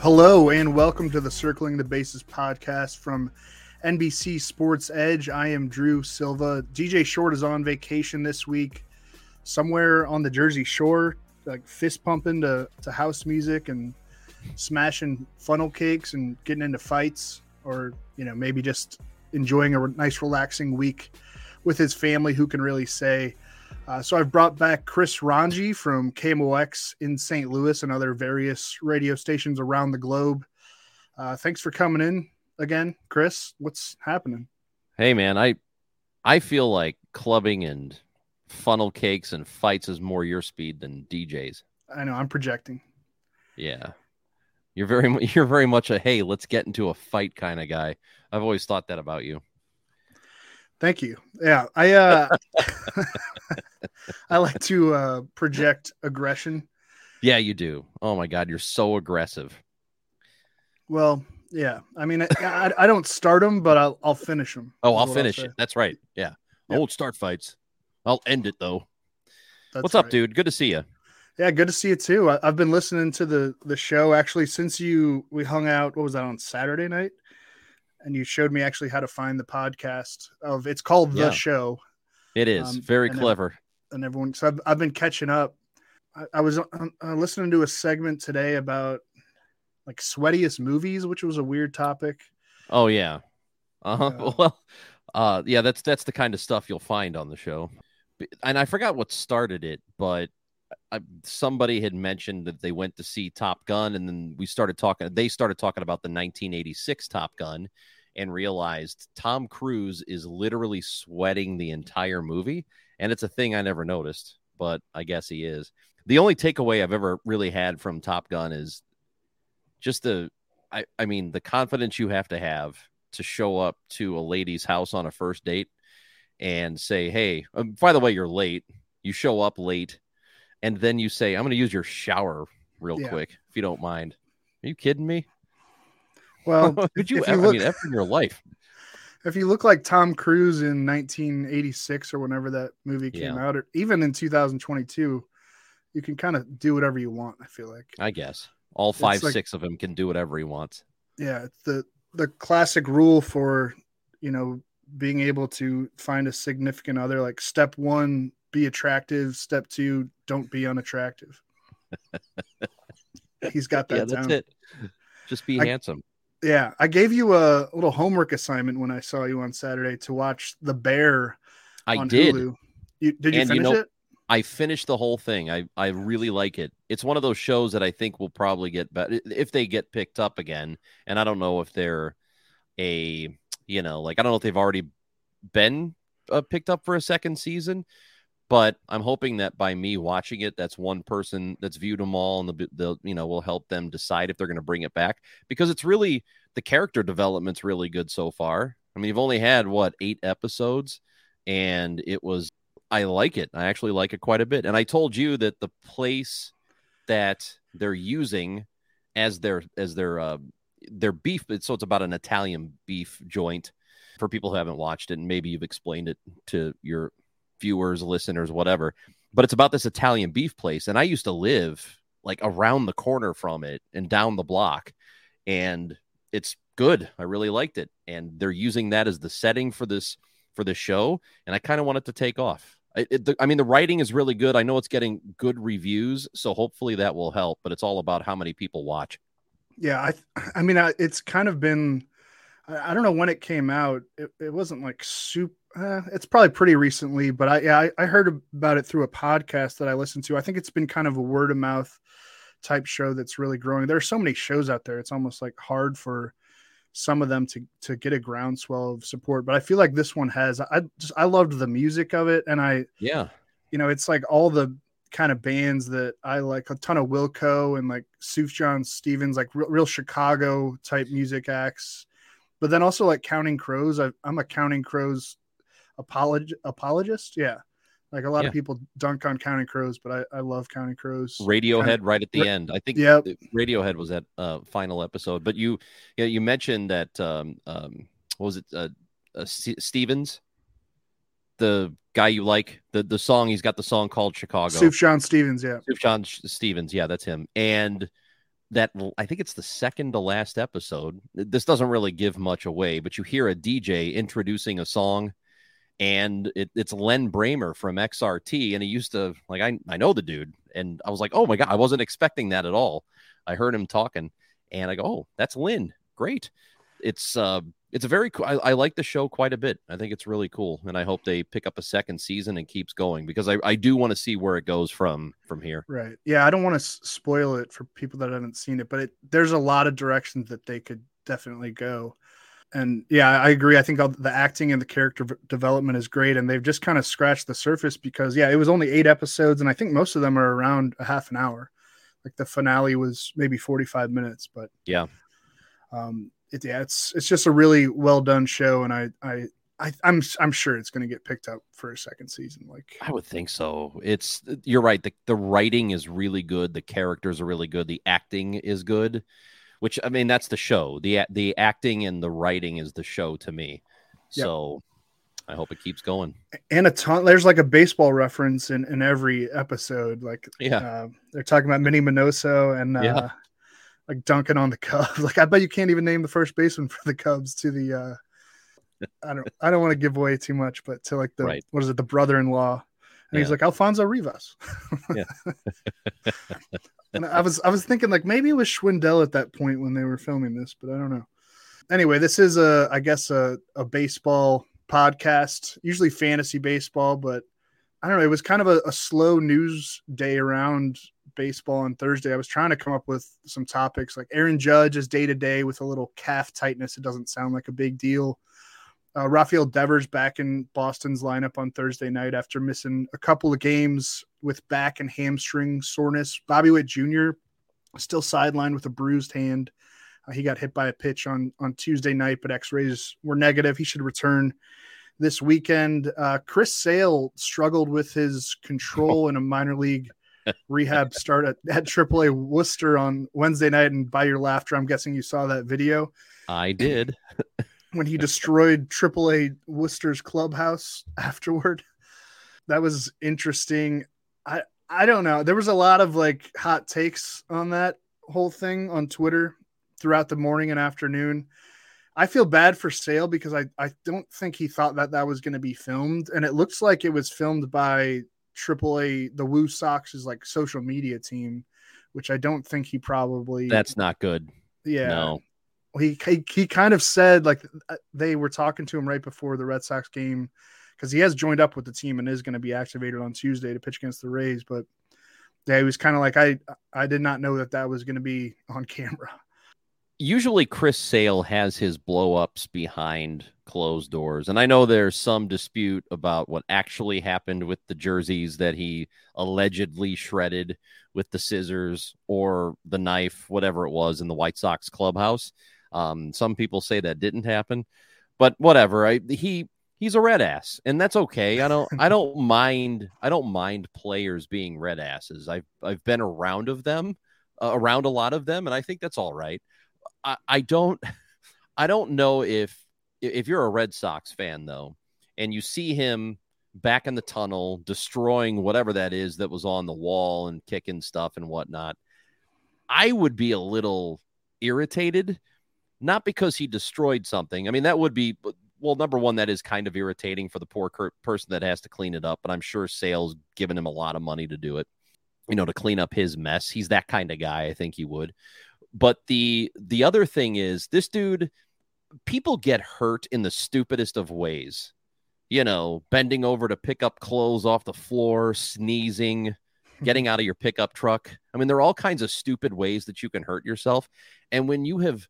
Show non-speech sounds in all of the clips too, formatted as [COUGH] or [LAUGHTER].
Hello and welcome to the Circling the Bases podcast from NBC Sports Edge. I am Drew Silva. DJ Short is on vacation this week, somewhere on the Jersey Shore, like fist pumping to, to house music and smashing funnel cakes and getting into fights, or you know maybe just enjoying a nice relaxing week with his family. Who can really say? Uh, so I've brought back Chris Rongey from KMOX in St. Louis and other various radio stations around the globe. Uh, thanks for coming in again, Chris. What's happening? Hey man, I I feel like clubbing and funnel cakes and fights is more your speed than DJs. I know I'm projecting. Yeah. You're very [LAUGHS] you're very much a hey, let's get into a fight kind of guy. I've always thought that about you. Thank you. Yeah, I uh [LAUGHS] I like to uh project aggression. Yeah, you do. Oh my god, you're so aggressive. Well, yeah. I mean, I, I, I don't start them, but I'll I'll finish them. Oh, I'll finish it. That's right. Yeah. I won't start fights. I'll end it though. That's What's up, dude? Good to see you. Yeah, good to see you too. I, I've been listening to the the show actually since you we hung out. What was that on Saturday night? And you showed me actually how to find the podcast of it's called the Yeah. show. It is Um, very and clever. and everyone. So I've, I've been catching up. I, I was uh, uh, listening to a segment today about like sweatiest movies, which was a weird topic. Oh yeah. Uh-huh. Yeah. [LAUGHS] Well, uh yeah, that's that's the kind of stuff you'll find on the show. And I forgot what started it, but I, somebody had mentioned that they went to see Top Gun and then we started talking they started talking about the 1986 Top Gun and realized Tom Cruise is literally sweating the entire movie and it's a thing I never noticed, but I guess he is. The only takeaway I've ever really had from Top Gun is just the I, I mean the confidence you have to have to show up to a lady's house on a first date and say hey um, by the way you're late you show up late and then you say i'm going to use your shower real Yeah. quick if you don't mind are you kidding me Well, [LAUGHS] could you, you i mean ever in your life if you look like Tom Cruise in 1986 or whenever that movie came Yeah. out, or even in 2022, you can kind of do whatever you want. I feel like, i guess all five like- six of him can do whatever he wants yeah, it's the the classic rule for you know being able to find a significant other. Like step one, be attractive. Step two, don't be unattractive. [LAUGHS] He's got that yeah that's down. it just be I- handsome Yeah, I gave you a little homework assignment when I saw you on Saturday to watch The Bear i on did Hulu. You, did you And you finish know- it? I finished the whole thing. I I really like it. It's one of those shows that I think will probably get better if they get picked up again. And I don't know if they're a you know like I don't know if they've already been uh, picked up for a second season, but I'm hoping that by me watching it, that's one person that's viewed them all, and the the you know will help them decide if they're going to bring it back because it's really the character development's really good so far. I mean, you've only had what eight episodes, and it was I like it. I actually like it quite a bit. And I told you that the place that they're using as their as their uh, their beef, so it's about an Italian beef joint for people who haven't watched it, and maybe you've explained it to your viewers, listeners, whatever. But it's about this Italian beef place, and I used to live like around the corner from it and down the block, and it's good. I really liked it, and they're using that as the setting for this for the show, and I kind of want it to take off. It, the, I mean, the writing is really good. I know it's getting good reviews, so hopefully that will help. But it's all about how many people watch. Yeah, I, I mean, I, it's kind of been. I, I don't know when it came out. It, it wasn't like super. Uh, it's probably pretty recently, but I yeah I, I heard about it through a podcast that I listened to. I think it's been kind of a word of mouth type show that's really growing. There are so many shows out there. It's almost like hard for some of them to to get a groundswell of support. But I feel like this one has. I just I loved the music of it, and I yeah, you know, it's like all the kind of bands that I like a ton of Wilco and like Sufjan Stevens, like real, real Chicago type music acts. But then also like Counting Crows. I, am a Counting Crows apolog- apologist. Yeah. Like a lot yeah. of people dunk on Counting Crows, but I, I love Counting Crows. Radiohead kind right at the ra- end. I think yeah. Radiohead was that uh, final episode. But you you, know, you mentioned that um, um, what was it uh, uh, Stevens, the guy you like the the song he's got the song called Chicago. Sufjan Stevens, yeah. Sufjan Stevens, yeah, that's him. And that I think it's the second to last episode. This doesn't really give much away, but you hear a DJ introducing a song and it, it's Lin Brehmer from XRT, and he used to like I I know the dude, and I was like, oh my god, I wasn't expecting that at all. I heard him talking, and I go, oh, that's Lin, great. It's uh, it's a very cool. I, I like the show quite a bit. I think it's really cool, and I hope they pick up a second season and keeps going because I I do want to see where it goes from from here. Right. Yeah, I don't want to spoil it for people that haven't seen it, but it, there's a lot of directions that they could definitely go and yeah, I agree. I think the acting and the character development is great, and they've just kind of scratched the surface because yeah, it was only eight episodes, and I think most of them are around a half an hour. Like the finale was maybe forty five minutes, but yeah, um, it, yeah, it's it's just a really well done show, and I I. I, I'm I'm sure it's going to get picked up for a second season. Like I would think so. It's you're right. The the writing is really good. The characters are really good. The acting is good which I mean that's the show. The the acting and the writing is the show to me. Yep. So I hope it keeps going. And a ton there's like a baseball reference in, in every episode. Like yeah, uh, they're talking about Minnie Minoso and uh, yeah. like dunking on the Cubs. [LAUGHS] Like I bet you can't even name the first baseman for the Cubs to the uh I don't I don't want to give away too much, but to like the right. what is it, the brother in law. And yeah. he's like Alfonso Rivas. yeah. [LAUGHS] and I was I was thinking like maybe it was Schwindel at that point when they were filming this, but I don't know. Anyway, this is a I guess a, a baseball podcast, usually fantasy baseball, but I don't know. It was kind of a, a slow news day around baseball on Thursday. I was trying to come up with some topics like Aaron Judge is day to day with a little calf tightness. It doesn't sound like a big deal. Uh, Rafael Devers back in Boston's lineup on Thursday night after missing a couple of games with back and hamstring soreness. Bobby Witt Jr. still sidelined with a bruised hand. Uh, he got hit by a pitch on on Tuesday night, but X-rays were negative. He should return this weekend. Uh, Chris Sale struggled with his control in a minor league [LAUGHS] rehab start at, at AAA Worcester on Wednesday night. And by your laughter, I'm guessing you saw that video. I did. When he destroyed AAA Worcester's clubhouse [LAUGHS] afterward. That was interesting. I I don't know. There was a lot of like hot takes on that whole thing on Twitter throughout the morning and afternoon. I feel bad for Sale because I, I don't think he thought that that was going to be filmed, and it looks like it was filmed by AAA, the Woo Sox's like social media team, which I don't think he probably. That's not good. Yeah. No he, he he kind of said like uh, they were talking to him right before the Red Sox game because he has joined up with the team and is going to be activated on Tuesday to pitch against the Rays. But yeah, he was kind of like I I did not know that that was going to be [LAUGHS] on camera. Usually, Chris Sale has his blow ups behind closed doors, and I know there's some dispute about what actually happened with the jerseys that he allegedly shredded with the scissors or the knife, whatever it was, in the White Sox clubhouse. Um, some people say that didn't happen, but whatever. I, he he's a red ass, and that's okay. I don't I don't [LAUGHS] mind I don't mind players being red asses. I've I've been around of them, uh, around a lot of them, and I think that's all right. I, I don't I don't know if if you're a Red Sox fan though, and you see him back in the tunnel destroying whatever that is that was on the wall and kicking stuff and whatnot. I would be a little irritated not because he destroyed something. I mean, that would be well, number one, that is kind of irritating for the poor person that has to clean it up. But I'm sure Sale's given him a lot of money to do it, you know, to clean up his mess. He's that kind of guy. I think he would. But the the other thing is, this dude, people get hurt in the stupidest of ways. You know, bending over to pick up clothes off the floor, sneezing, [LAUGHS] getting out of your pickup truck. I mean, there are all kinds of stupid ways that you can hurt yourself. And when you have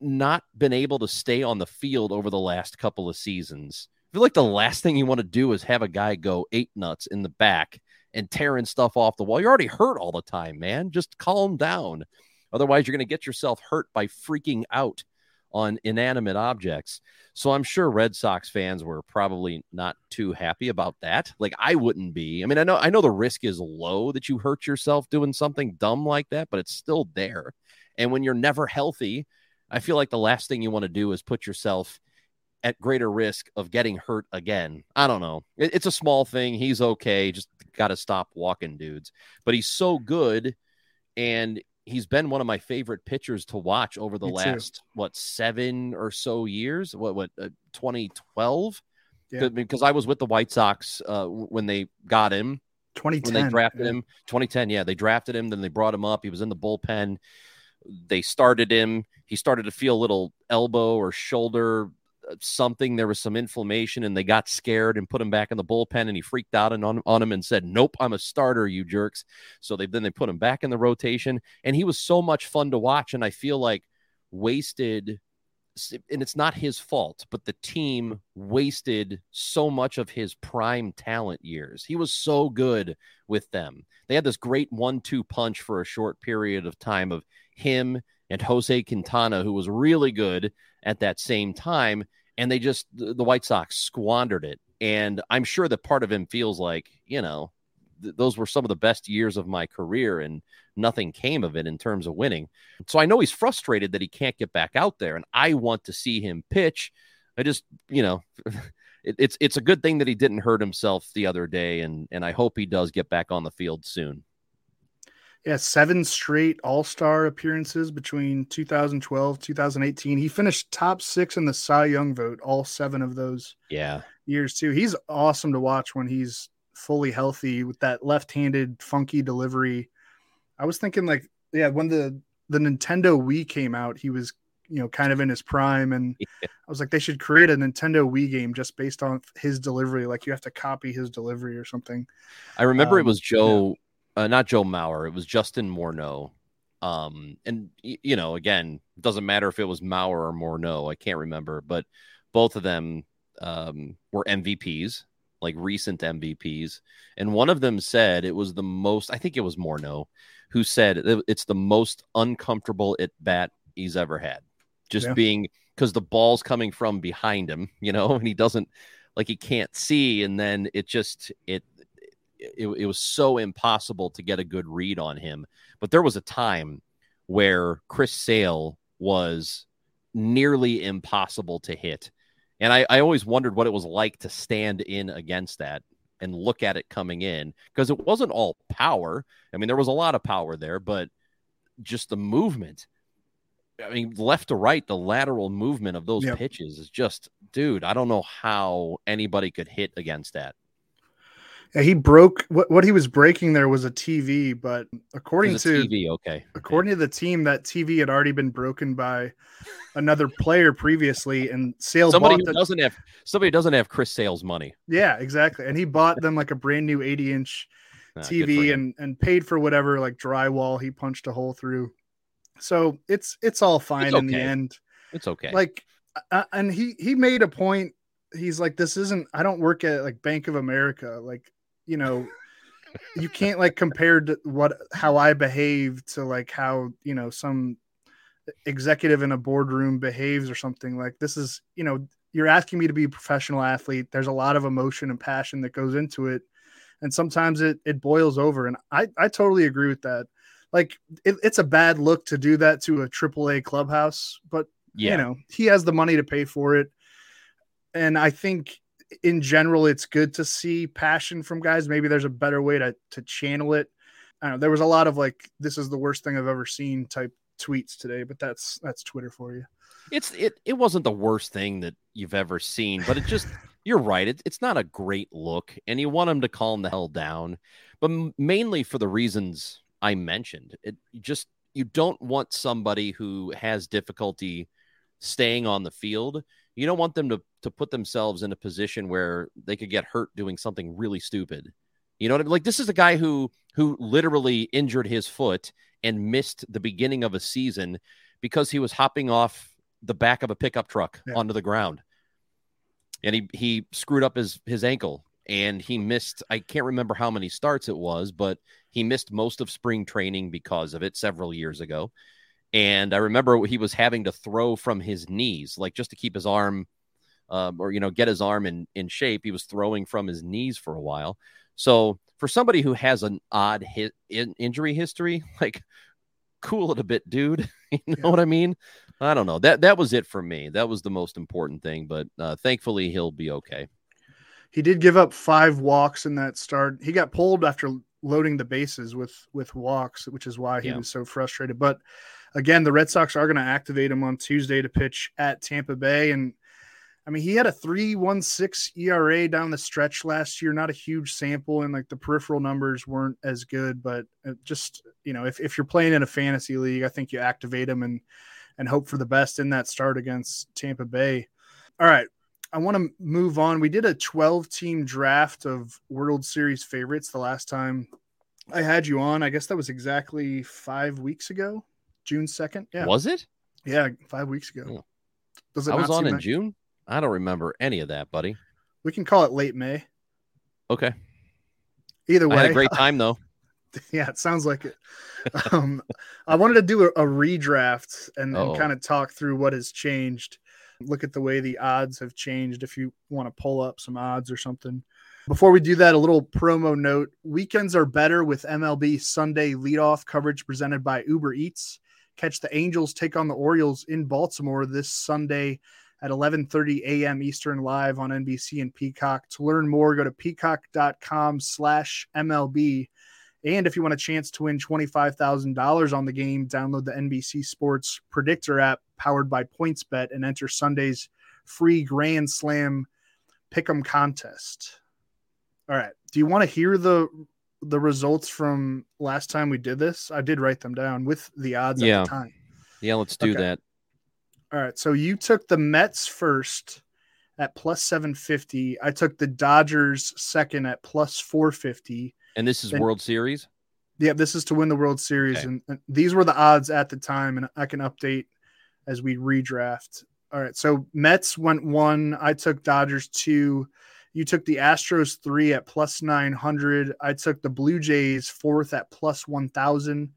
not been able to stay on the field over the last couple of seasons, I feel like the last thing you want to do is have a guy go eight nuts in the back and tearing stuff off the wall. You're already hurt all the time, man. Just calm down. Otherwise, you're going to get yourself hurt by freaking out on inanimate objects. So I'm sure Red Sox fans were probably not too happy about that. Like I wouldn't be. I mean, I know I know the risk is low that you hurt yourself doing something dumb like that, but it's still there. And when you're never healthy, I feel like the last thing you want to do is put yourself at greater risk of getting hurt again. I don't know. It, it's a small thing. He's okay. Just got to stop walking dudes. But he's so good and he's been one of my favorite pitchers to watch over the last what seven or so years. What what uh, 2012? Yeah. Because I was with the White Sox uh, when they got him. 2010. When they drafted yeah. him. 2010. Yeah, they drafted him. Then they brought him up. He was in the bullpen. They started him. He started to feel a little elbow or shoulder uh, something. There was some inflammation, and they got scared and put him back in the bullpen. And he freaked out and on, on him and said, "Nope, I'm a starter, you jerks." So they then they put him back in the rotation, and he was so much fun to watch. And I feel like wasted and it's not his fault, but the team wasted so much of his prime talent years. He was so good with them. They had this great one two punch for a short period of time of him and Jose Quintana, who was really good at that same time. And they just, the White Sox squandered it. And I'm sure that part of him feels like, you know, th- those were some of the best years of my career and nothing came of it in terms of winning. So I know he's frustrated that he can't get back out there. And I want to see him pitch. I just, you know, [LAUGHS] it, it's it's a good thing that he didn't hurt himself the other day, and and I hope he does get back on the field soon. Yeah, seven straight All Star appearances between 2012 2018. He finished top six in the Cy Young vote, all seven of those. Yeah, years too. He's awesome to watch when he's fully healthy with that left-handed funky delivery. I was thinking like, yeah, when the the Nintendo Wii came out, he was you know kind of in his prime, and [LAUGHS] yeah. I was like, they should create a Nintendo Wii game just based on his delivery. Like you have to copy his delivery or something. I remember um, it was Joe. Yeah uh, not Joe Mauer. It was Justin Morneau. Um, and you know, again, doesn't matter if it was Mauer or Morneau. I can't remember, but both of them um, were MVPs, like recent MVPs. And one of them said it was the most. I think it was Morneau who said it's the most uncomfortable at bat he's ever had. Just yeah. being because the ball's coming from behind him, [LAUGHS] you know, and he doesn't like he can't see, and then it just it it, it was so impossible to get a good read on him. But there was a time where Chris Sale was nearly impossible to hit. And I, I always wondered what it was like to stand in against that and look at it coming in because it wasn't all power. I mean, there was a lot of power there, but just the movement. I mean, left to right, the lateral movement of those yep. pitches is just, dude, I don't know how anybody could hit against that. Yeah, he broke what what he was breaking there was a TV, but according to TV, okay. According to the team, that TV had already been broken by another player previously, and Sale somebody the, doesn't have somebody doesn't have Chris Sale's money. Yeah, exactly. And he bought them like a brand new 80 inch ah, TV and and paid for whatever like drywall he punched a hole through. So it's it's all fine it's okay. in the end. It's okay. Like, uh, and he he made a point. He's like, this isn't. I don't work at like Bank of America. Like you know you can't like compare to what how I behave to like how you know some executive in a boardroom behaves or something. Like this is you know you're asking me to be a professional athlete. There's a lot of emotion and passion that goes into it. And sometimes it it boils over. And i i totally agree with that. Like it, it's a bad look to do that to a AAA clubhouse but yeah. you know he has the money to pay for it. And i think in general, it's good to see passion from guys. Maybe there's a better way to to channel it. I know, there was a lot of like, "This is the worst thing I've ever seen" type tweets today, but that's that's Twitter for you. It's it it wasn't the worst thing that you've ever seen, but it just [LAUGHS] you're right. It, it's not a great look, and you want him to calm the hell down, but mainly for the reasons I mentioned. It just you don't want somebody who has difficulty staying on the field. You don't want them to to put themselves in a position where they could get hurt doing something really stupid. You know what I mean? Like this is a guy who who literally injured his foot and missed the beginning of a season because he was hopping off the back of a pickup truck yeah. onto the ground. And he he screwed up his his ankle and he missed I can't remember how many starts it was, but he missed most of spring training because of it several years ago. And I remember he was having to throw from his knees, like just to keep his arm um, or, you know, get his arm in, in shape. He was throwing from his knees for a while. So for somebody who has an odd hit in, injury history, [LAUGHS] like cool it a bit, dude. [LAUGHS] you know yeah. what I mean? I don't know. That that was it for me. That was the most important thing. But uh, thankfully, he'll be okay. He did give up five walks in that start. He got pulled after loading the bases with with walks, which is why he yeah. was so frustrated. But again, the Red Sox are going to activate him on Tuesday to pitch at Tampa Bay, and I mean, he had a 3.16 ERA down the stretch last year, not a huge sample, and like the peripheral numbers weren't as good. But uh, just you know, if, if you're playing in a fantasy league, I think you activate him and and hope for the best in that start against Tampa Bay. All right, I want to move on. We did a 12 team draft of World Series favorites the last time I had you on. I guess that was exactly five weeks ago, June 2nd. Yeah, was it? Yeah, five weeks ago. Oh. Does it I was on in? June. I don't remember any of that, buddy. We can call it late May. Okay. Either way, I had a great [LAUGHS] time though. yeah, it sounds like it. um, I wanted to do a, a redraft and, and kind of talk through what has changed. Look at the way the odds have changed. If you want to pull up some odds or something. Before we do that, a little promo note: weekends are better with MLB Sunday leadoff coverage presented by Uber Eats. Catch the Angels take on the Orioles in Baltimore this Sunday at 11:30 a.m. Eastern live on NBC and Peacock. To learn more, go to peacock.com/mlb. And if you want a chance to win $25,000 on the game, download the NBC Sports Predictor app powered by PointsBet and enter Sunday's free Grand Slam Pick'em contest. All right. Do you want to hear the the results from last time we did this? I did write them down with the odds yeah. at the time. Yeah, let's do okay. that. All right. So you took the Mets first at plus 750. I took the Dodgers second at plus 450. And this is World Series? Yeah, this is to win the World Series. Okay. And, and, these were the odds at the time. And I can update as we redraft. All right. So Mets went one. I took Dodgers two. You took the Astros three at plus 900. I took the Blue Jays fourth at plus 1000.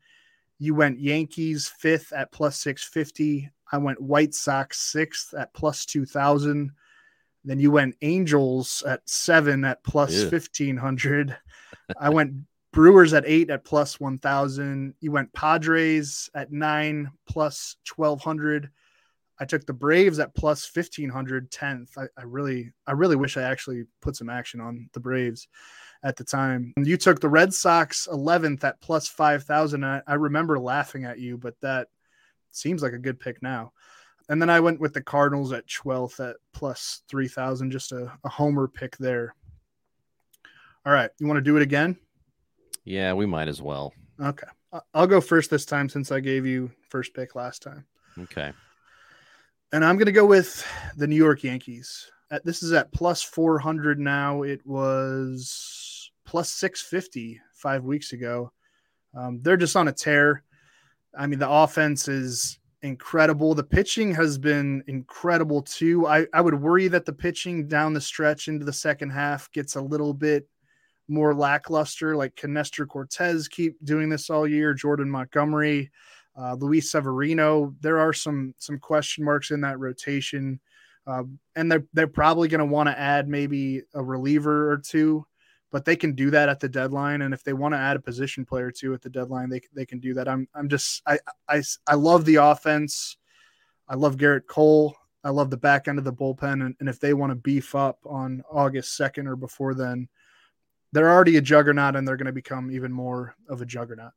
You went Yankees fifth at plus 650. I went White Sox sixth at plus 2000. Then you went Angels at seven at plus yeah. 1500. I went Brewers at eight at plus 1000. You went Padres at nine plus 1200. I took the Braves at plus 1500 10th. I, I, really, I really wish I actually put some action on the Braves at the time. And you took the Red Sox 11th at plus 5000. I, I remember laughing at you, but that seems like a good pick now. And then I went with the Cardinals at 12th at plus 3,000, just a, a homer pick there. All right. You want to do it again? Yeah, we might as well. Okay. I'll go first this time since I gave you first pick last time. Okay. And I'm going to go with the New York Yankees. At, this is at plus 400 now. It was plus 650 five weeks ago. Um, they're just on a tear. I mean, the offense is incredible. The pitching has been incredible too. I, I would worry that the pitching down the stretch into the second half gets a little bit more lackluster. Like can Nestor Cortes keep doing this all year? Jordan Montgomery, uh, Luis Severino. There are some some question marks in that rotation, uh, and they're they're probably going to want to add maybe a reliever or two but they can do that at the deadline. And if they want to add a position player too at the deadline, they, they can do that. I'm, I'm just, I, I, I love the offense. I love Gerrit Cole. I love the back end of the bullpen. And, and if they want to beef up on August 2nd or before then, they're already a juggernaut and they're going to become even more of a juggernaut.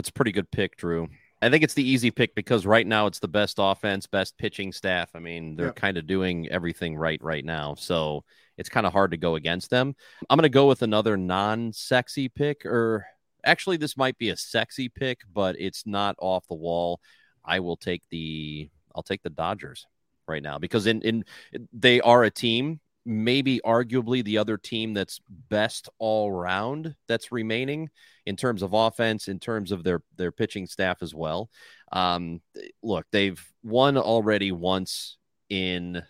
That's a pretty good pick, Drew. I think it's the easy pick because right now it's the best offense, best pitching staff. I mean, they're Yep. kind of doing everything right right now. So it's kind of hard to go against them. I'm going to go with another non sexy pick, or actually, this might be a sexy pick, but it's not off the wall. I will take the I'll take the Dodgers right now because in in they are a team maybe arguably the other team that's best all round that's remaining in terms of offense in terms of their their pitching staff as well. Um look they've won already once in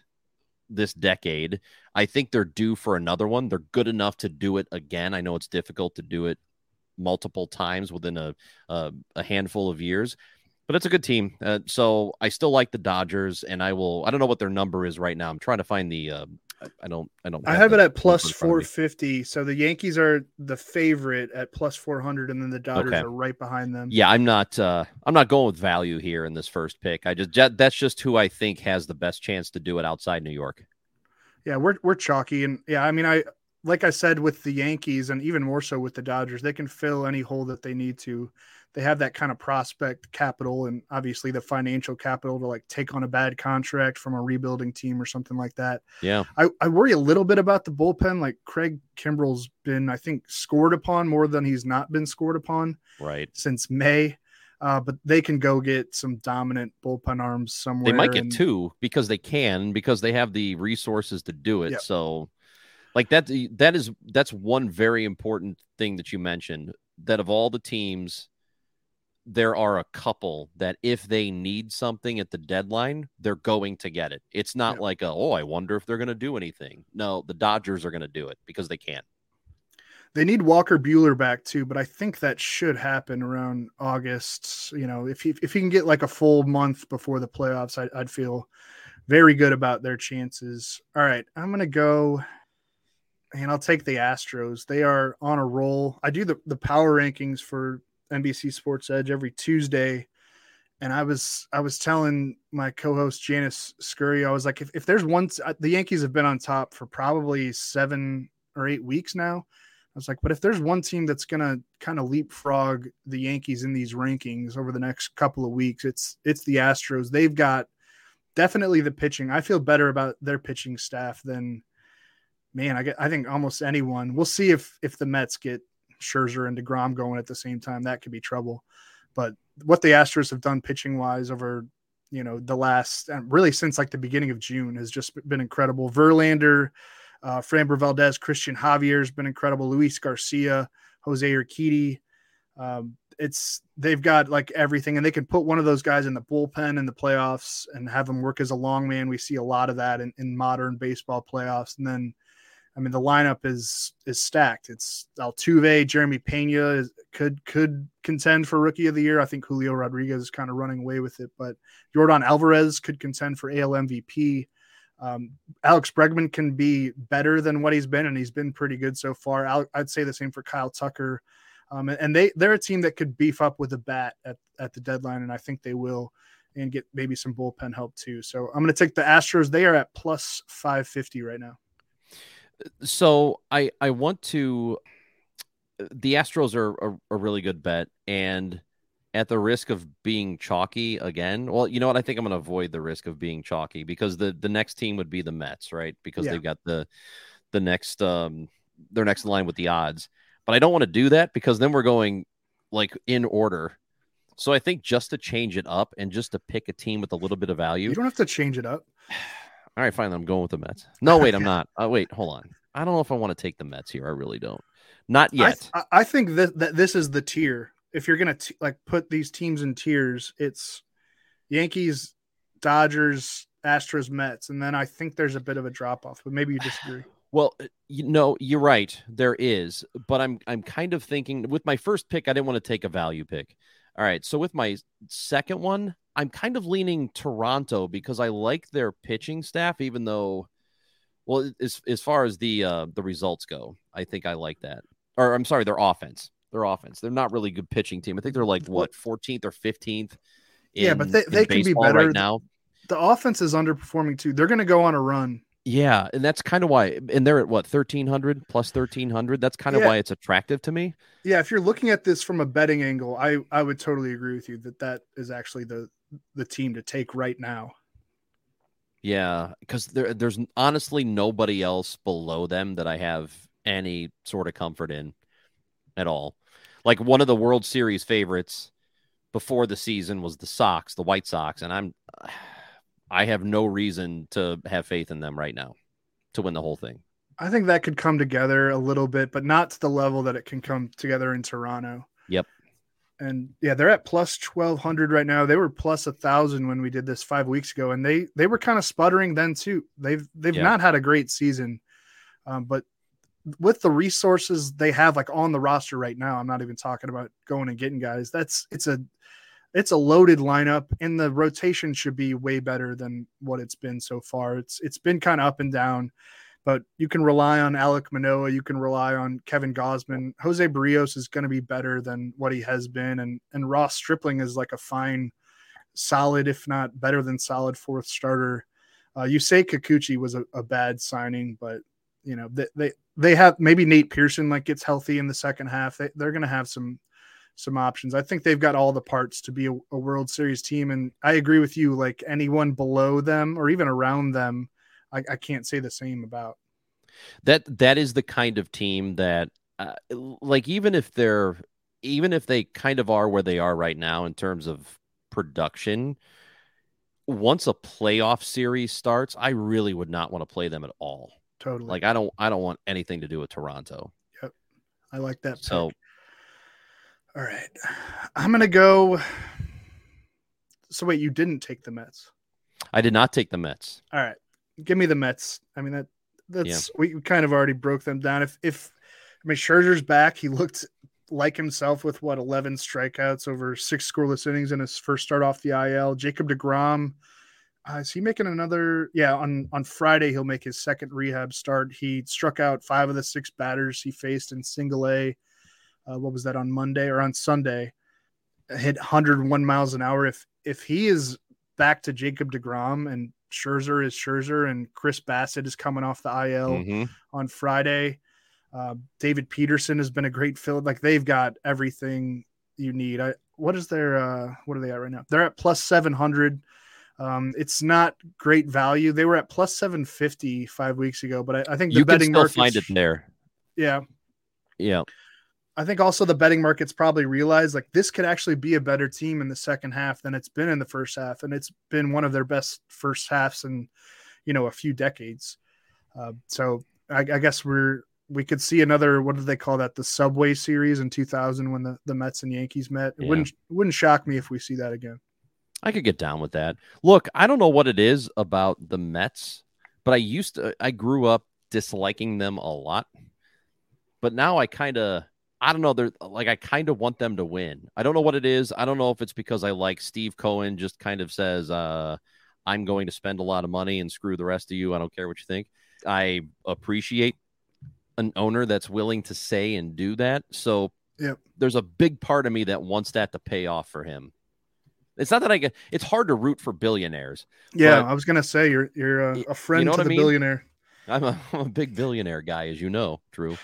this decade. I think they're due for another one. They're good enough to do it again. I know it's difficult to do it multiple times within a a, a handful of years but it's a good team. Uh, so I still like the Dodgers, and I will. I don't know what their number is right now. I'm trying to find the. Uh, I, don't. I don't. I have it at plus number in front of me. 450. So the Yankees are the favorite at plus 400, and then the Dodgers Okay. are right behind them. Yeah, I'm not. Uh, I'm not going with value here in this first pick. I just. That's just who I think has the best chance to do it outside New York. Yeah, we're we're chalky, and yeah, I mean, I like I said with the Yankees, and even more so with the Dodgers, they can fill any hole that they need to. They have that kind of prospect capital, and obviously the financial capital to like take on a bad contract from a rebuilding team or something like that. Yeah. I, I worry a little bit about the bullpen. Like Craig Kimbrel's been, I think, scored upon more than he's not been scored upon Right. since May. Uh, but they can go get some dominant bullpen arms somewhere. They might get and- two because they can because they have the resources to do it. Yep. So, like that. That is that's one very important thing that you mentioned. That of all the teams, there are a couple that if they need something at the deadline, they're going to get it. It's not Yep. like a, oh, I wonder if they're going to do anything. No, the Dodgers are going to do it because they can't. They need Walker Buehler back too, but I think that should happen around August. You know, if he if he can get like a full month before the playoffs, I, I'd feel very good about their chances. All right, I'm gonna go, and I'll take the Astros. They are on a roll. I do the the power rankings for NBC Sports Edge every Tuesday, and I was I was telling my co-host Janice Scurry, I was like, if, if there's one, uh, the Yankees have been on top for probably seven or eight weeks now. I was like, but if there's one team that's gonna kind of leapfrog the Yankees in these rankings over the next couple of weeks, it's it's the Astros. They've got definitely the pitching. I feel better about their pitching staff than man. I get I think almost anyone. We'll see if if the Mets get Scherzer and Degrom going at the same time. That could be trouble. But what the Astros have done pitching wise over you know the last really since like the beginning of June has just been incredible. Verlander. Uh, Framber Valdez, Christian Javier has been incredible. Luis Garcia, Jose Urquidy. Um, it's they've got like everything, and they can put one of those guys in the bullpen in the playoffs and have them work as a long man. We see a lot of that in, in modern baseball playoffs. And then, I mean, the lineup is is stacked. It's Altuve, Jeremy Pena is, could could contend for Rookie of the Year. I think Julio Rodriguez is kind of running away with it, but Yordan Alvarez could contend for AL MVP. Um, Alex Bregman can be better than what he's been, and he's been pretty good so far. Al- I'd say the same for Kyle Tucker. Um, and they they're a team that could beef up with a bat at, at the deadline, and I think they will, and get maybe some bullpen help too. So I'm going to take the Astros. They are at plus 550 right now. So I I want to. The Astros are a, a really good bet, and at the risk of being chalky again, well, you know what? I think I'm going to avoid the risk of being chalky because the the next team would be the Mets, right? Because Yeah. they've got the the next um their next line with the odds. But I don't want to do that because then we're going like in order. So I think just to change it up and just to pick a team with a little bit of value. You don't have to change it up. [SIGHS] All right, fine. I'm going with the Mets. No, wait, I'm not. Uh, wait, hold on. I don't know if I want to take the Mets here. I really don't. Not yet. I, I think that, that this is the tier. If you're going to like put these teams in tiers, it's Yankees, Dodgers, Astros, Mets, and then I think there's a bit of a drop off. But maybe you disagree. [SIGHS] Well, uh, you know, you're right. There is, but I'm I'm kind of thinking with my first pick, I didn't want to take a value pick. All right, so with my second one, I'm kind of leaning Toronto because I like their pitching staff, even though, well, as as far as the uh, the results go, I think I like that. Or I'm sorry, their offense. Their offense. They're not really good pitching team. I think they're like what 14th or 15th. Yeah, but they- they can be better. right now. The offense is underperforming too. They're going to go on a run Yeah, and that's kind of why. And they're at what thirteen hundred plus thirteen hundred. That's kind of Yeah. why it's attractive to me. Yeah, if you're looking at this from a betting angle, I I would totally agree with you that that is actually the the team to take right now. Yeah, because there, there's honestly nobody else below them that I have any sort of comfort in at all. Like one of the World Series favorites before the season was the Sox, the White Sox, and I'm [SIGHS] I have no reason to have faith in them right now to win the whole thing. I think that could come together a little bit, but not to the level that it can come together in Toronto. Yep. And yeah, they're at plus twelve hundred right now. They were plus a thousand when we did this five weeks ago, and they they were kind of sputtering then too. They've they've Yeah. not had a great season, um, but with the resources they have like on the roster right now, I'm not even talking about going and getting guys. That's it's a it's a loaded lineup, and the rotation should be way better than what it's been so far. It's it's been kind of up and down but you can rely on Alek Manoah. You can rely on Kevin Gausman. Jose Berrios is going to be better than what he has been, and and Ross Stripling is like a fine, solid, if not better than solid fourth starter. Uh, you say Kikuchi was a, a bad signing, but you know they, they they have maybe Nate Pearson like gets healthy in the second half. They, they're going to have some some options. I think they've got all the parts to be a, a World Series team, and I agree with you. Like anyone below them or even around them. I, I can't say the same about. That that is the kind of team that uh, like even if they're even if they kind of are where they are right now in terms of production once a playoff series starts i really would not want to play them at all Totally. like i don't i don't want anything to do with toronto Yep. I like that. so pick. all right, I'm gonna go. So wait, you didn't take the Mets. i did not take the mets All right, give me the Mets. I mean that that's we we kind of already broke them down. If if I mean Scherzer's back, he looked like himself with what 11 strikeouts over six scoreless innings in his first start off the IL. Jacob Degrom. Uh, is he making another? Yeah, on on Friday he'll make his second rehab start. He struck out five of the six batters he faced in single A. Uh, what was that on Monday or on Sunday? Hit 101 miles an hour. If if he is back to Jacob Degrom and Scherzer is Scherzer and Chris Bassitt is coming off the IL Mhm. on Friday. Uh, David Peterson has been a great fill. Like they've got everything you need. I what is their uh what are they at right now? They're at plus seven hundred. Um, it's not great value. They were at plus seven fifty five weeks ago, but I, I think the you can betting still markets, find it there Yeah, yeah I think also the betting markets probably realized like this could actually be a better team in the second half than it's been in the first half, and it's been one of their best first halves in you know a few decades. Uh, so I, I guess we're we could see another what do they call that the Subway Series in 2000 when the, the Mets and Yankees met. It Yeah. wouldn't wouldn't shock me if we see that again. I could get down with that. Look, I don't know what it is about the Mets, but I used to I grew up disliking them a lot. But now I kind of I don't know, they're like I kind of want them to win. I don't know what it is. I don't know if it's because I like Steve Cohen just kind of says uh I'm going to spend a lot of money and screw the rest of you. I don't care what you think. I appreciate an owner that's willing to say and do that. So Yep. there's a big part of me that wants that to pay off for him. It's not that I get. It's hard to root for billionaires. Yeah, I was gonna say you're you're a, a friend know to what I the mean? billionaire. I'm a, [LAUGHS] I'm a big billionaire guy, as you know, Drew.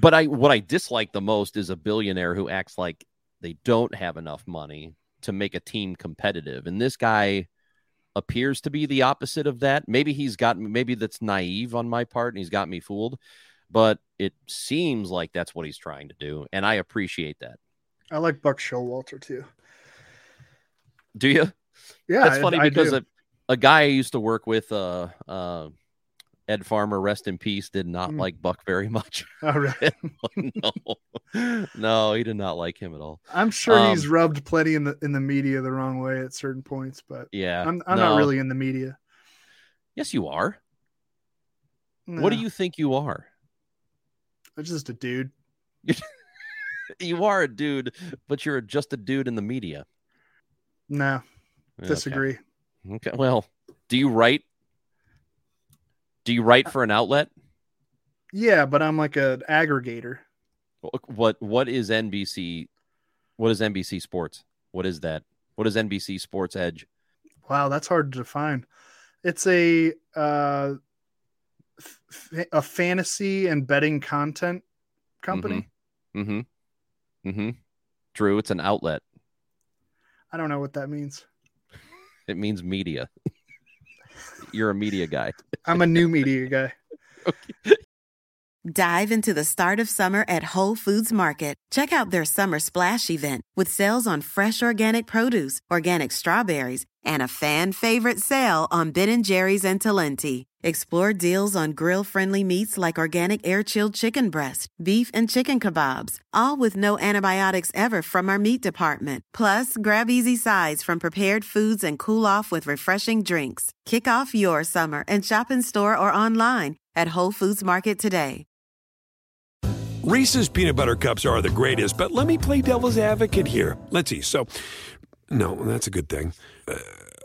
But I what I dislike the most is a billionaire who acts like they don't have enough money to make a team competitive. And this guy appears to be the opposite of that. Maybe he's got maybe that's naive on my part and he's got me fooled, but it seems like that's what he's trying to do, and I appreciate that. I like Buck Showalter too. Do you? Yeah, That's funny I because a, a guy I used to work with, uh, uh, Ed Farmer, rest in peace, did not Mm. like Buck very [LAUGHS] much. Oh, really? [LAUGHS] no, no, he did not like him at all. I'm sure Um, he's rubbed plenty in the in the media the wrong way at certain points, but Yeah, I'm I'm no. not really in the media. Yes, you are. What do you think you are? I'm just a dude. [LAUGHS] You are a dude, but you're just a dude in the media. No, Okay. disagree. Okay. Well, do you write? Do you write for an outlet? Yeah, but I'm like an aggregator. What What is NBC? What is NBC Sports? What is that? What is NBC Sports Edge? Wow, that's hard to define. It's a uh, f- a fantasy and betting content company. Mm-hmm. Mm-hmm. Drew, it's an outlet. I don't know what that means. It means media. [LAUGHS] You're a media guy. I'm a new media guy. [LAUGHS] Dive into the start of summer at Whole Foods Market. Check out their summer splash event with sales on fresh organic produce, organic strawberries, and a fan favorite sale on Ben & Jerry's and Talenti. Explore deals on grill-friendly meats like organic air-chilled chicken breast, beef and chicken kebabs, all with no antibiotics ever from our meat department. Plus, grab easy sides from prepared foods and cool off with refreshing drinks. Kick off your summer and shop in store or online at Whole Foods Market today. Reese's peanut butter cups are the greatest, but let me play devil's advocate here. Let's see. So, no, that's a good thing. Uh,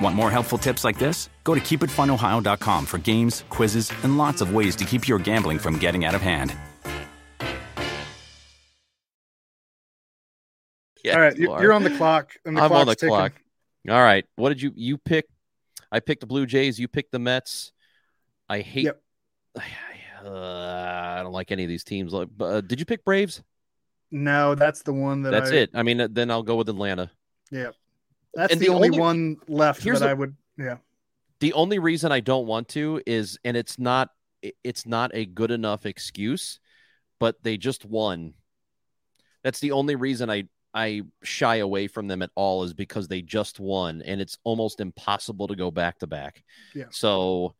Want more helpful tips like this? Go to keepitfunohio.com for games, quizzes, and lots of ways to keep your gambling from getting out of hand. Yeah, All right, you you're, on the clock. And the I'm on the clock's ticking. clock. All right. What did you you pick? I picked the Blue Jays. You picked the Mets. I hate. Yep. Uh, [SIGHS] I don't like any of these teams. Uh, did you pick Braves? No, that's the one that That's I, it. I mean, then I'll go with Atlanta. Yeah, that's And the, the only, only- one left Here's that the- I would. Yeah, The only reason I don't want to is, and it's not, it's not a good enough excuse, but they just won. That's the only reason I I shy away from them at all is because they just won, and it's almost impossible to go back to back. Yeah. So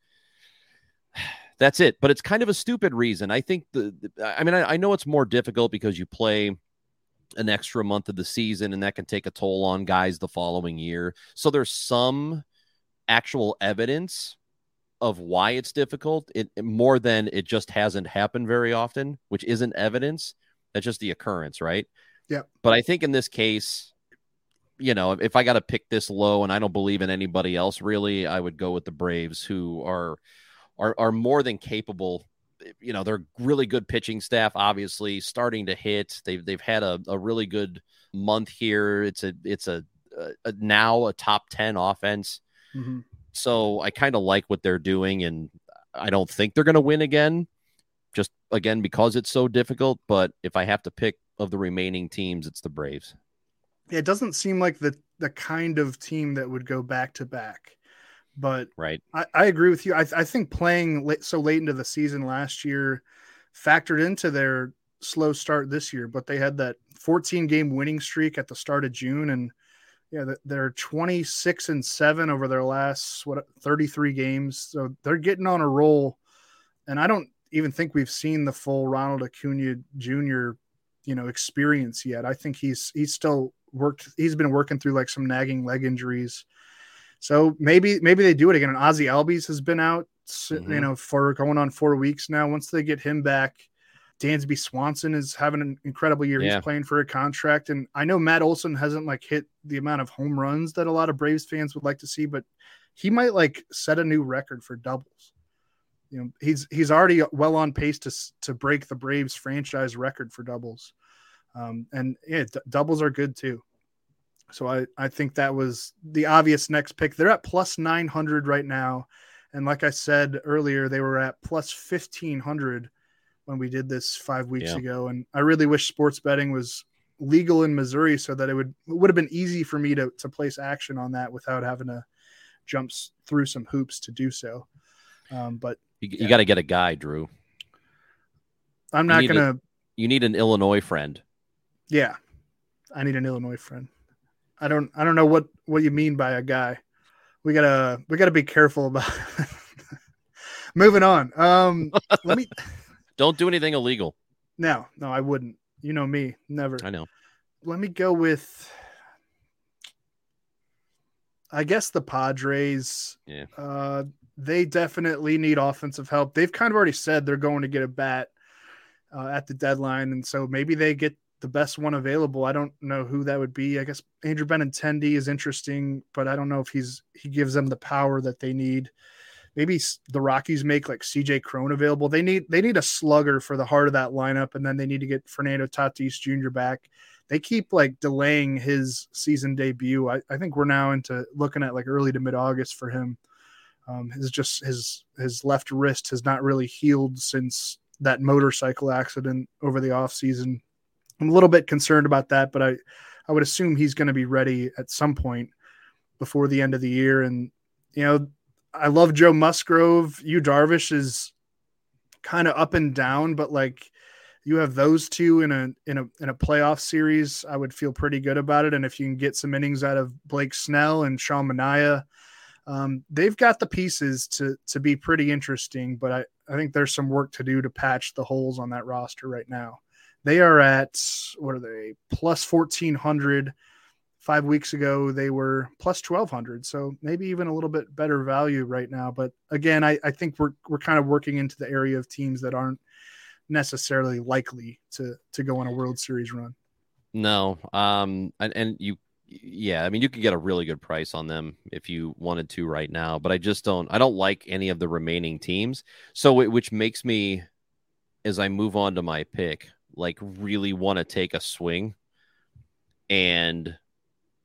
[SIGHS] that's it. But it's kind of a stupid reason. I think the, the- I mean, I, I know it's more difficult because you play an extra month of the season, and that can take a toll on guys the following year. So there's some actual evidence of why it's difficult. It more than it just hasn't happened very often, which isn't evidence. That's just the occurrence, right? Yeah. But I think in this case, you know, if, if I got to pick this low and I don't believe in anybody else, really, I would go with the Braves, who are are are more than capable. You know, they're really good pitching staff, obviously starting to hit. They've they've had a, a really good month here. It's a it's a, a, a now a top ten offense. Mhm. So I kind of like what they're doing, and I don't think they're going to win again. Just again because it's so difficult. But if I have to pick of the remaining teams, it's the Braves. Yeah, it doesn't seem like the the kind of team that would go back to back. But Right. I, I agree with you. I, I think playing late, so late into the season last year factored into their slow start this year. But they had that 14 game winning streak at the start of June, and yeah, they're 26 and seven over their last what 33 games. So they're getting on a roll. And I don't even think we've seen the full Ronald Acuna Jr. you know experience yet. I think he's he's still worked. He's been working through like some nagging leg injuries. So maybe maybe they do it again. And Ozzy Albies has been out, s- you know, for going on four weeks now. Once they get him back, Dansby Swanson is having an incredible year. Yeah. He's playing for a contract, and I know Matt Olson hasn't like hit the amount of home runs that a lot of Braves fans would like to see, but he might like set a new record for doubles. You know, he's he's already well on pace to to break the Braves franchise record for doubles, um, and yeah, d- doubles are good too. So I, I think that was the obvious next pick. They're at plus 900 right now. And like I said earlier, they were at plus 1500 when we did this five weeks Yeah. ago. And I really wish sports betting was legal in Missouri so that it would, it would have been easy for me to, to place action on that without having to jump through some hoops to do so. Um, but You, Yeah. you got to get a guy, Drew. I'm not going to, You need an Illinois friend. yeah, I need an Illinois friend. I don't, I don't know what, what you mean by a guy. We gotta, we gotta be careful about [LAUGHS] moving on. Um, let me, [LAUGHS] Don't do anything illegal. no, no, I wouldn't. You know me, never. I know. Let me go with, I guess the Padres. Yeah. Uh, they definitely need offensive help. They've kind of already said they're going to get a bat uh, at the deadline, and so maybe they get the best one available. I don't know who that would be. I guess Andrew Benintendi is interesting, but I don't know if he's he gives them the power that they need. Maybe the Rockies make like CJ Cron available. They need they need a slugger for the heart of that lineup, and then they need to get Fernando Tatis Jr. back. They keep like delaying his season debut. I, I think we're now into looking at like early to mid August for him. Um, his just his his left wrist has not really healed since that motorcycle accident over the off season. I'm a little bit concerned about that, but I I would assume he's going to be ready at some point before the end of the year. And you know, I love Joe Musgrove. Yu Darvish is kind of up and down, but like you have those two in a in a in a playoff series, I would feel pretty good about it. And if you can get some innings out of Blake Snell and Sean Manaea, um, they've got the pieces to to be pretty interesting. But I I think there's some work to do to patch the holes on that roster right now. They are at what are they plus fourteen hundred. Five weeks ago, they were plus twelve hundred, so maybe even a little bit better value right now. But again, I, I think we're we're kind of working into the area of teams that aren't necessarily likely to to go on a World Series run. No, um, and, and you, yeah, I mean, you could get a really good price on them if you wanted to right now, but I just don't. I don't like any of the remaining teams, so it, which makes me, as I move on to my pick, like really want to take a swing, and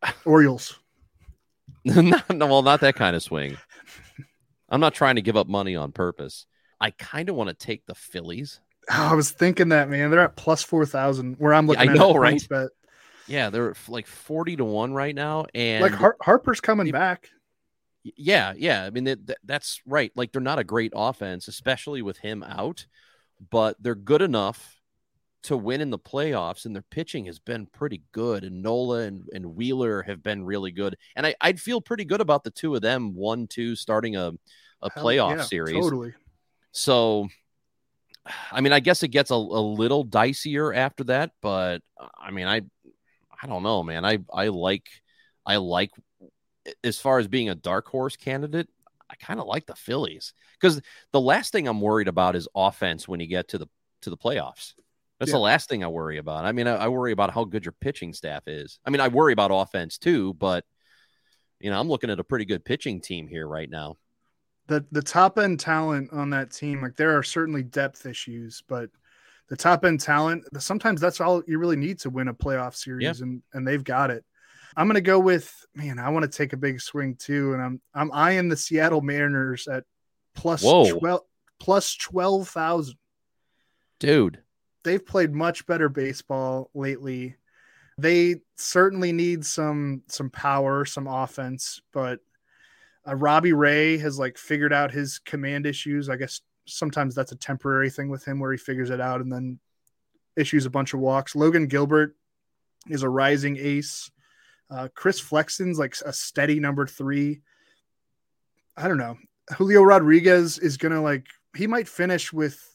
[LAUGHS] Orioles. [LAUGHS] not, no, well, not that kind of swing. I'm not trying to give up money on purpose. I kind of want to take the Phillies. Oh, I was thinking that, man. They're at plus 4,000 where I'm looking Yeah, I at know, right? bet. Yeah, they're like 40 to 1 right now. And Like Har- Harper's coming They- back. yeah, yeah. I mean, that, that- that's right. Like, they're not a great offense, especially with him out, but they're good enough to win in the playoffs, and their pitching has been pretty good. And Nola and, and Wheeler have been really good. And I, I'd feel pretty good about the two of them, one, two, starting a, a playoff yeah, series. Totally. So, I mean, I guess it gets a, a little dicier after that, but I mean, I, I don't know, man. I, I like, I like, as far as being a dark horse candidate, I kind of like the Phillies because the last thing I'm worried about is offense when you get to the to the playoffs. That's Yeah. the last thing I worry about. I mean, I, I worry about how good your pitching staff is. I mean, I worry about offense too, but you know, I'm looking at a pretty good pitching team here right now. the the top end talent on that team, like there are certainly depth issues, but the top end talent, sometimes that's all you really need to win a playoff series, and and they've got it. I'm gonna go with man. I want to take a big swing too, and I'm I'm eyeing the Seattle Mariners at plus Whoa. twelve plus twelve thousand. Dude, They've played much better baseball lately. They certainly need some some power, some offense, but uh, Robbie Ray has like figured out his command issues. I guess sometimes that's a temporary thing with him where he figures it out and then issues a bunch of walks. Logan Gilbert is a rising ace. Uh, Chris Flexen's like a steady number three. I don't know. Julio Rodriguez is gonna like he might finish with.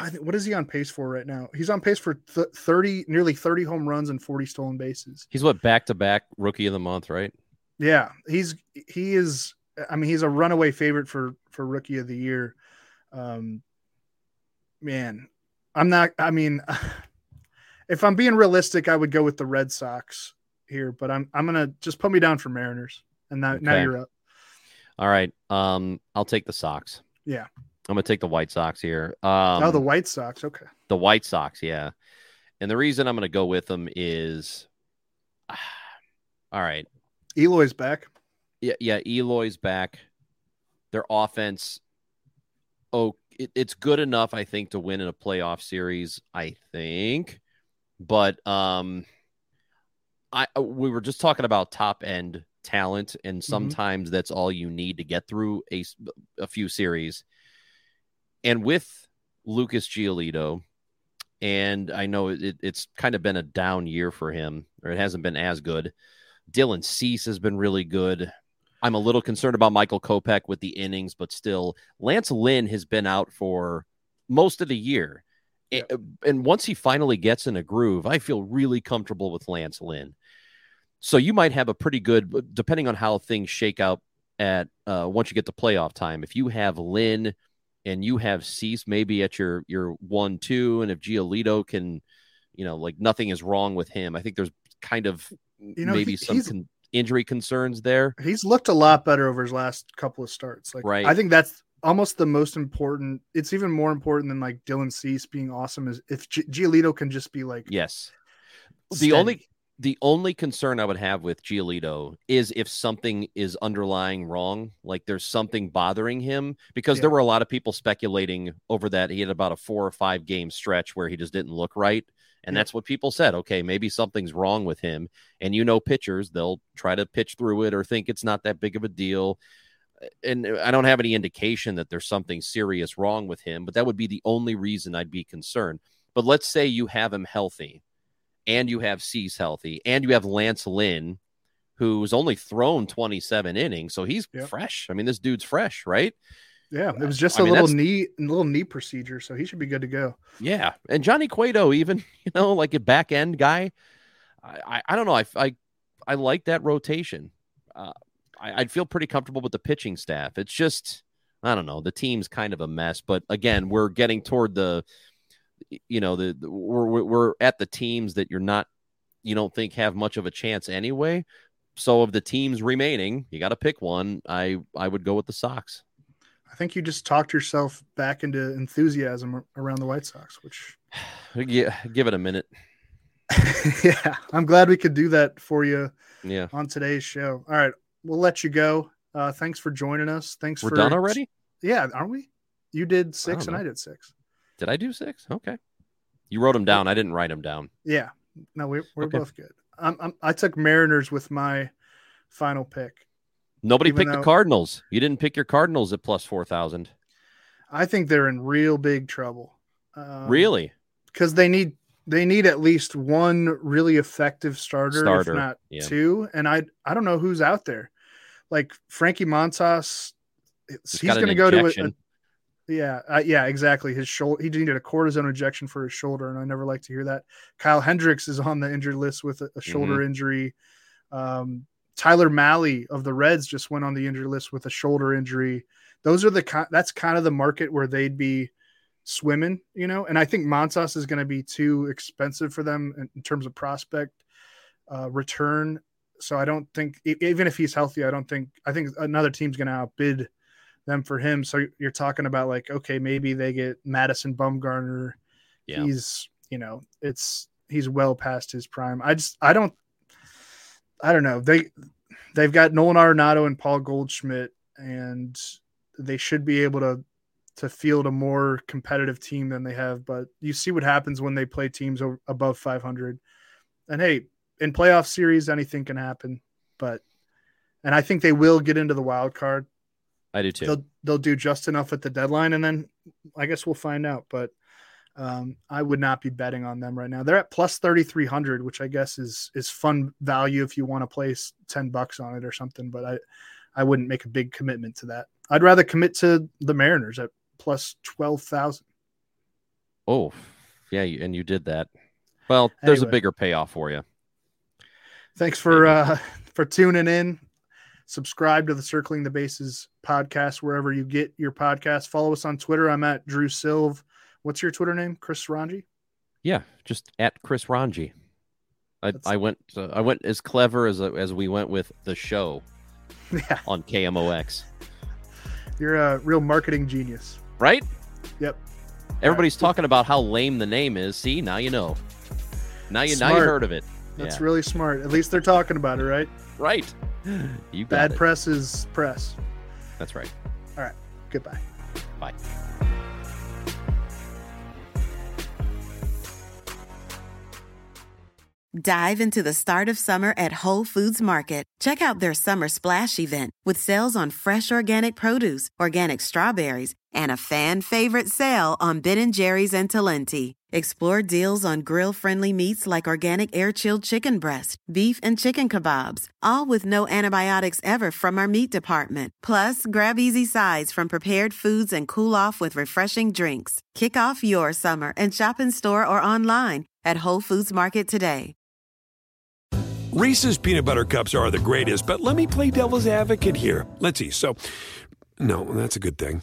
I think what is he on pace for right now? He's on pace for th- thirty, nearly thirty home runs and forty stolen bases. he's what back to back rookie of the month, right? Yeah, he's he is. I mean, he's a runaway favorite for for rookie of the year. Um, man, I'm not. I mean, [LAUGHS] if I'm being realistic, I would go with the Red Sox here, but I'm I'm gonna just put me down for Mariners, and now now you're up. All right. Um, I'll take the Sox. Yeah. I'm gonna take the White Sox here. Um, oh, the White Sox. Okay. the White Sox, yeah. And the reason I'm gonna go with them is, [SIGHS] all right, Eloy's back. yeah, yeah. Eloy's back. Their offense, oh, it, it's good enough, I think, to win in a playoff series. I think, but um, I we were just talking about top end talent, and sometimes that's all you need to get through a a few series. And with Lucas Giolito, and I know it, it's kind of been a down year for him, or it hasn't been as good. Dylan Cease has been really good. I'm a little concerned about Michael Kopech with the innings, but still, Lance Lynn has been out for most of the year. A- And once he finally gets in a groove, I feel really comfortable with Lance Lynn. So you might have a pretty good, depending on how things shake out at uh, once you get to playoff time, if you have Lynn and you have Cease maybe at your your one two, and if Giolito can, you know, like nothing is wrong with him. I think there's kind of You know, maybe he- some con- injury concerns there. He's looked a lot better over his last couple of starts. Like, Right. I think that's almost the most important. It's even more important than like Dylan Cease being awesome. Is if G- Giolito can just be like, Yes. The steady. only the only concern I would have with Giolito is if something is underlying wrong, like there's something bothering him, because there were a lot of people speculating over that he had about a four or five game stretch where he just didn't look right. And Yeah. that's what people said. Okay, maybe something's wrong with him. And you know, pitchers, they'll try to pitch through it or think it's not that big of a deal. And I don't have any indication that there's something serious wrong with him, but that would be the only reason I'd be concerned. But let's say you have him healthy and you have Cease healthy, and you have Lance Lynn, who's only thrown 27 innings, so he's Yep. fresh. I mean, this dude's fresh, right? yeah, it was just I a mean, little knee, a little knee procedure, so he should be good to go. Yeah, and Johnny Cueto, even [LAUGHS] you know, like a back end guy. I, I, I don't know. I, I, I like that rotation. Uh, I, I'd feel pretty comfortable with the pitching staff. It's just, I don't know. The team's kind of a mess. But again, we're getting toward the, you know, the, the we're we're- at the teams that you're not, you don't think have much of a chance anyway. So of the teams remaining, you got to pick one. I I would go with the Sox. I think you just talked yourself back into enthusiasm around the White Sox, which [SIGHS] Yeah, give it a minute. [LAUGHS] yeah, I'm glad we could do that for you Yeah, on today's show. All right, we'll let you go. Uh, thanks for joining us. Thanks we're for done already. Yeah, aren't we? You did six and. I did six. Did I do six? Okay. You wrote them down. I didn't write them down. Yeah, no, we, we're Okay. both good. I'm, I'm, I took Mariners with my final pick. Nobody picked though- the Cardinals. You didn't pick your Cardinals at plus 4,000. I think they're in real big trouble. Um, really? Because they need they need at least one really effective starter, Starter, if not yeah. two. And I I don't know who's out there. Like Frankie Montas, he's, he's going to go to a, a yeah uh, yeah exactly his shoulder. He needed a cortisone injection for his shoulder, and I never like to hear that. Kyle Hendricks is on the injured list with a, a shoulder Mm-hmm. injury. Um, Tyler Mahle of the Reds just went on the injured list with a shoulder injury. Those are the that's kind of the market where they'd be swimming, you know. And I think Montas is going to be too expensive for them in, in terms of prospect uh, return. So I don't think even if he's healthy, I don't think I think another team's going to outbid them for him. So you're talking about like okay, maybe they get Madison Bumgarner. Yeah. He's you know it's he's well past his prime. I just I don't I don't know they they've got Nolan Arenado and Paul Goldschmidt and they should be able to to field a more competitive team than they have. But you see what happens when they play teams above 500. And hey, in playoff series, anything can happen. But and I think they will get into the wild card. I do too. They'll they'll do just enough at the deadline, and then I guess we'll find out. But um, I would not be betting on them right now. They're at plus 3,300, which I guess is is fun value if you want to place 10 bucks on it or something. But I I wouldn't make a big commitment to that. I'd rather commit to the Mariners at plus 12,000. oh, yeah. And you did that. Well, there's a bigger payoff for you. Thanks for uh [LAUGHS] for tuning in. Subscribe to the Circling the Bases podcast wherever you get your podcast. Follow us on Twitter. I'm at Drew Silv. What's your Twitter name? Chris Rongey? Yeah. Just at Chris Rongey. I, That's- I went uh, I went as clever as as we went with the show [LAUGHS] Yeah, on KMOX. you're a real marketing genius. Right? Yep. Everybody's talking about how lame the name is. See, now you know. Now you now you heard of it. That's Yeah. really smart. At least they're talking about it, right? right. [LAUGHS] You got Bad it. press is press. That's right. All right. Goodbye. Bye. Dive into the start of summer at Whole Foods Market. Check out their summer splash event with sales on fresh organic produce, organic strawberries, and a fan favorite sale on Ben & Jerry's and Talenti. Explore deals on grill-friendly meats like organic air-chilled chicken breast, beef and chicken kebabs, all with no antibiotics ever from our meat department. Plus, grab easy sides from prepared foods and cool off with refreshing drinks. Kick off your summer and shop in store or online at Whole Foods Market today. Reese's peanut butter cups are the greatest, but let me play devil's advocate here. Let's see. So, no, that's a good thing.